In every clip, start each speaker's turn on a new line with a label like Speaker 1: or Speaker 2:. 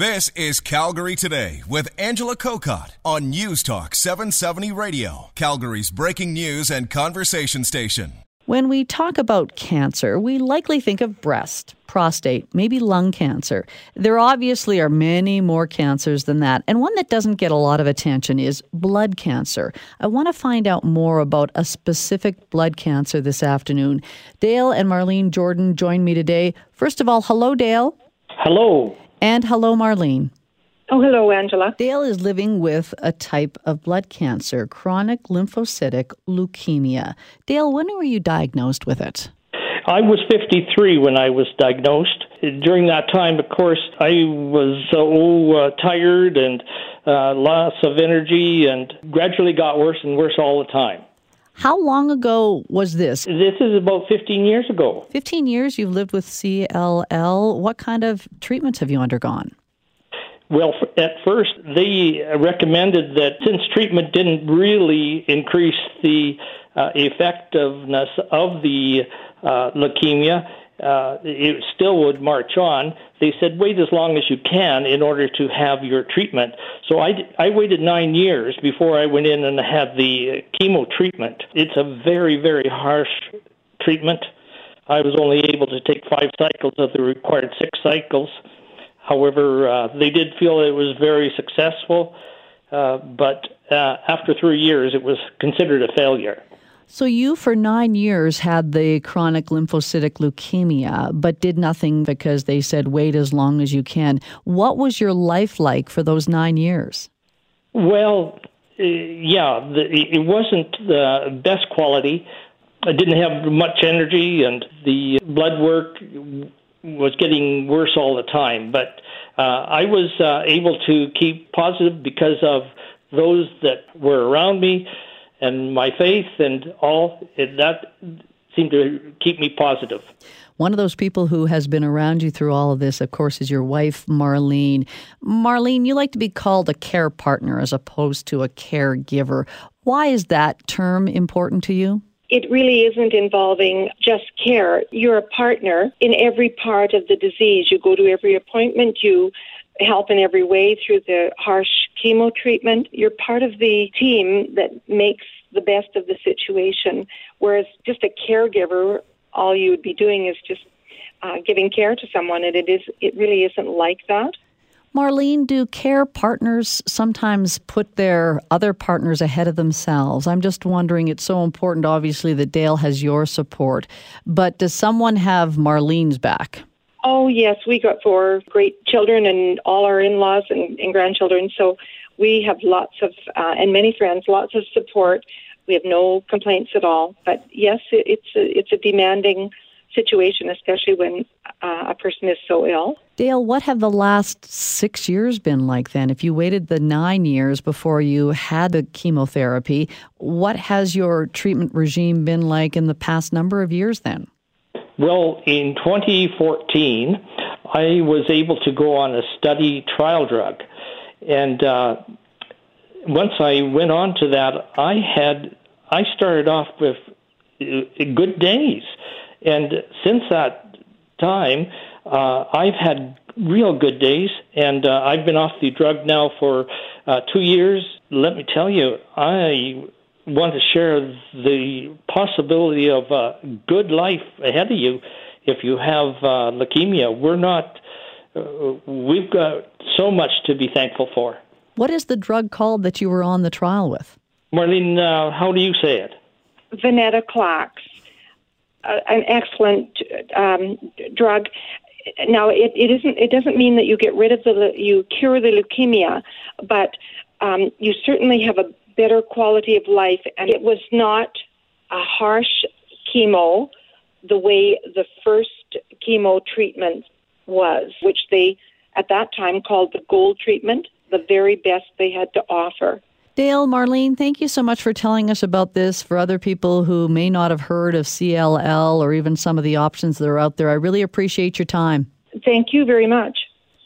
Speaker 1: This is Calgary Today with Angela Kokott on News Talk 770 Radio, Calgary's breaking news and conversation station.
Speaker 2: When we talk about cancer, we likely think of breast, prostate, maybe lung cancer. There obviously are many more cancers than that, and one that doesn't get a lot of attention is blood cancer. I want to find out more about a specific blood cancer this afternoon. Dale and Marlene Jordan join me today. First of all, hello, Dale.
Speaker 3: Hello.
Speaker 2: And hello, Marlene.
Speaker 4: Oh, hello, Angela.
Speaker 2: Dale is living with a type of blood cancer, chronic lymphocytic leukemia. Dale, when were you diagnosed with it?
Speaker 3: I was 53 when I was diagnosed. During that time, of course, I was uh, oh, uh, tired and uh, loss of energy and gradually got worse and worse all the time.
Speaker 2: How long ago was this?
Speaker 3: This is about 15 years ago.
Speaker 2: 15 years you've lived with CLL. What kind of treatments have you undergone?
Speaker 3: Well, at first, they recommended that since treatment didn't really increase the uh, effectiveness of the uh, leukemia, uh, it still would march on. They said wait as long as you can in order to have your treatment. So I, I waited nine years before I went in and had the chemo treatment. It's a very, very harsh treatment. I was only able to take five cycles of the required six cycles. However, uh, they did feel it was very successful, uh, but uh, after three years, it was considered a failure.
Speaker 2: So, you for nine years had the chronic lymphocytic leukemia, but did nothing because they said wait as long as you can. What was your life like for those nine years?
Speaker 3: Well, uh, yeah, it wasn't the best quality. I didn't have much energy, and the blood work was getting worse all the time. But uh, I was uh, able to keep positive because of those that were around me and my faith and all it, that seemed to keep me positive.
Speaker 2: One of those people who has been around you through all of this, of course, is your wife, Marlene. Marlene, you like to be called a care partner as opposed to a caregiver. Why is that term important to you?
Speaker 4: It really isn't involving just care. You're a partner in every part of the disease. You go to every appointment, you help in every way through the harsh chemo treatment. You're part of the team that makes the best of the situation. Whereas just a caregiver, all you would be doing is just uh, giving care to someone, and it is it really isn't like that.
Speaker 2: Marlene, do care partners sometimes put their other partners ahead of themselves? I'm just wondering, it's so important, obviously, that Dale has your support, but does someone have Marlene's back?
Speaker 4: Oh, yes, we got four great children and all our in laws and, and, grandchildren. So we have lots of, uh, and many friends, lots of support. We have no complaints at all. But yes, it, it's, a, it's a demanding situation, especially when uh, a person is so ill.
Speaker 2: Dale, what have the last six years been like then? If you waited the nine years before you had the chemotherapy, what has your treatment regime been like in the past number of years then?
Speaker 3: Well, in 2014, I was able to go on a study trial drug. And uh, once I went on to that, I had I started off with uh, good days, and since that time, uh, I've had real good days, and uh, I've been off the drug now for uh, two years. Let me tell you, I want to share the possibility of a good life ahead of you if you have uh, leukemia. We're not, uh, we've got so much to be thankful for.
Speaker 2: What is the drug called that you were on the trial with?
Speaker 3: Marlene, uh, how do you say it?
Speaker 4: Venetoclax, uh, an excellent um, drug. Now, it, it isn't. It doesn't mean that you get rid of the you cure the leukemia, but um, you certainly have a better quality of life. And it was not a harsh chemo the way the first chemo treatment was, which they at that time called the gold treatment, the very best they had to offer.
Speaker 2: Dale, Marlene, thank you so much for telling us about this. For other people who may not have heard of CLL or even some of the options that are out there, I really appreciate your time.
Speaker 4: Thank you very much.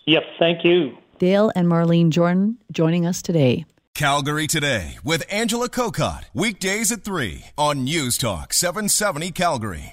Speaker 3: Yep, thank you.
Speaker 2: Dale and Marlene Jordan joining us today.
Speaker 1: Calgary Today with Angela Kokott. Weekdays at 3 on News Talk 770 Calgary.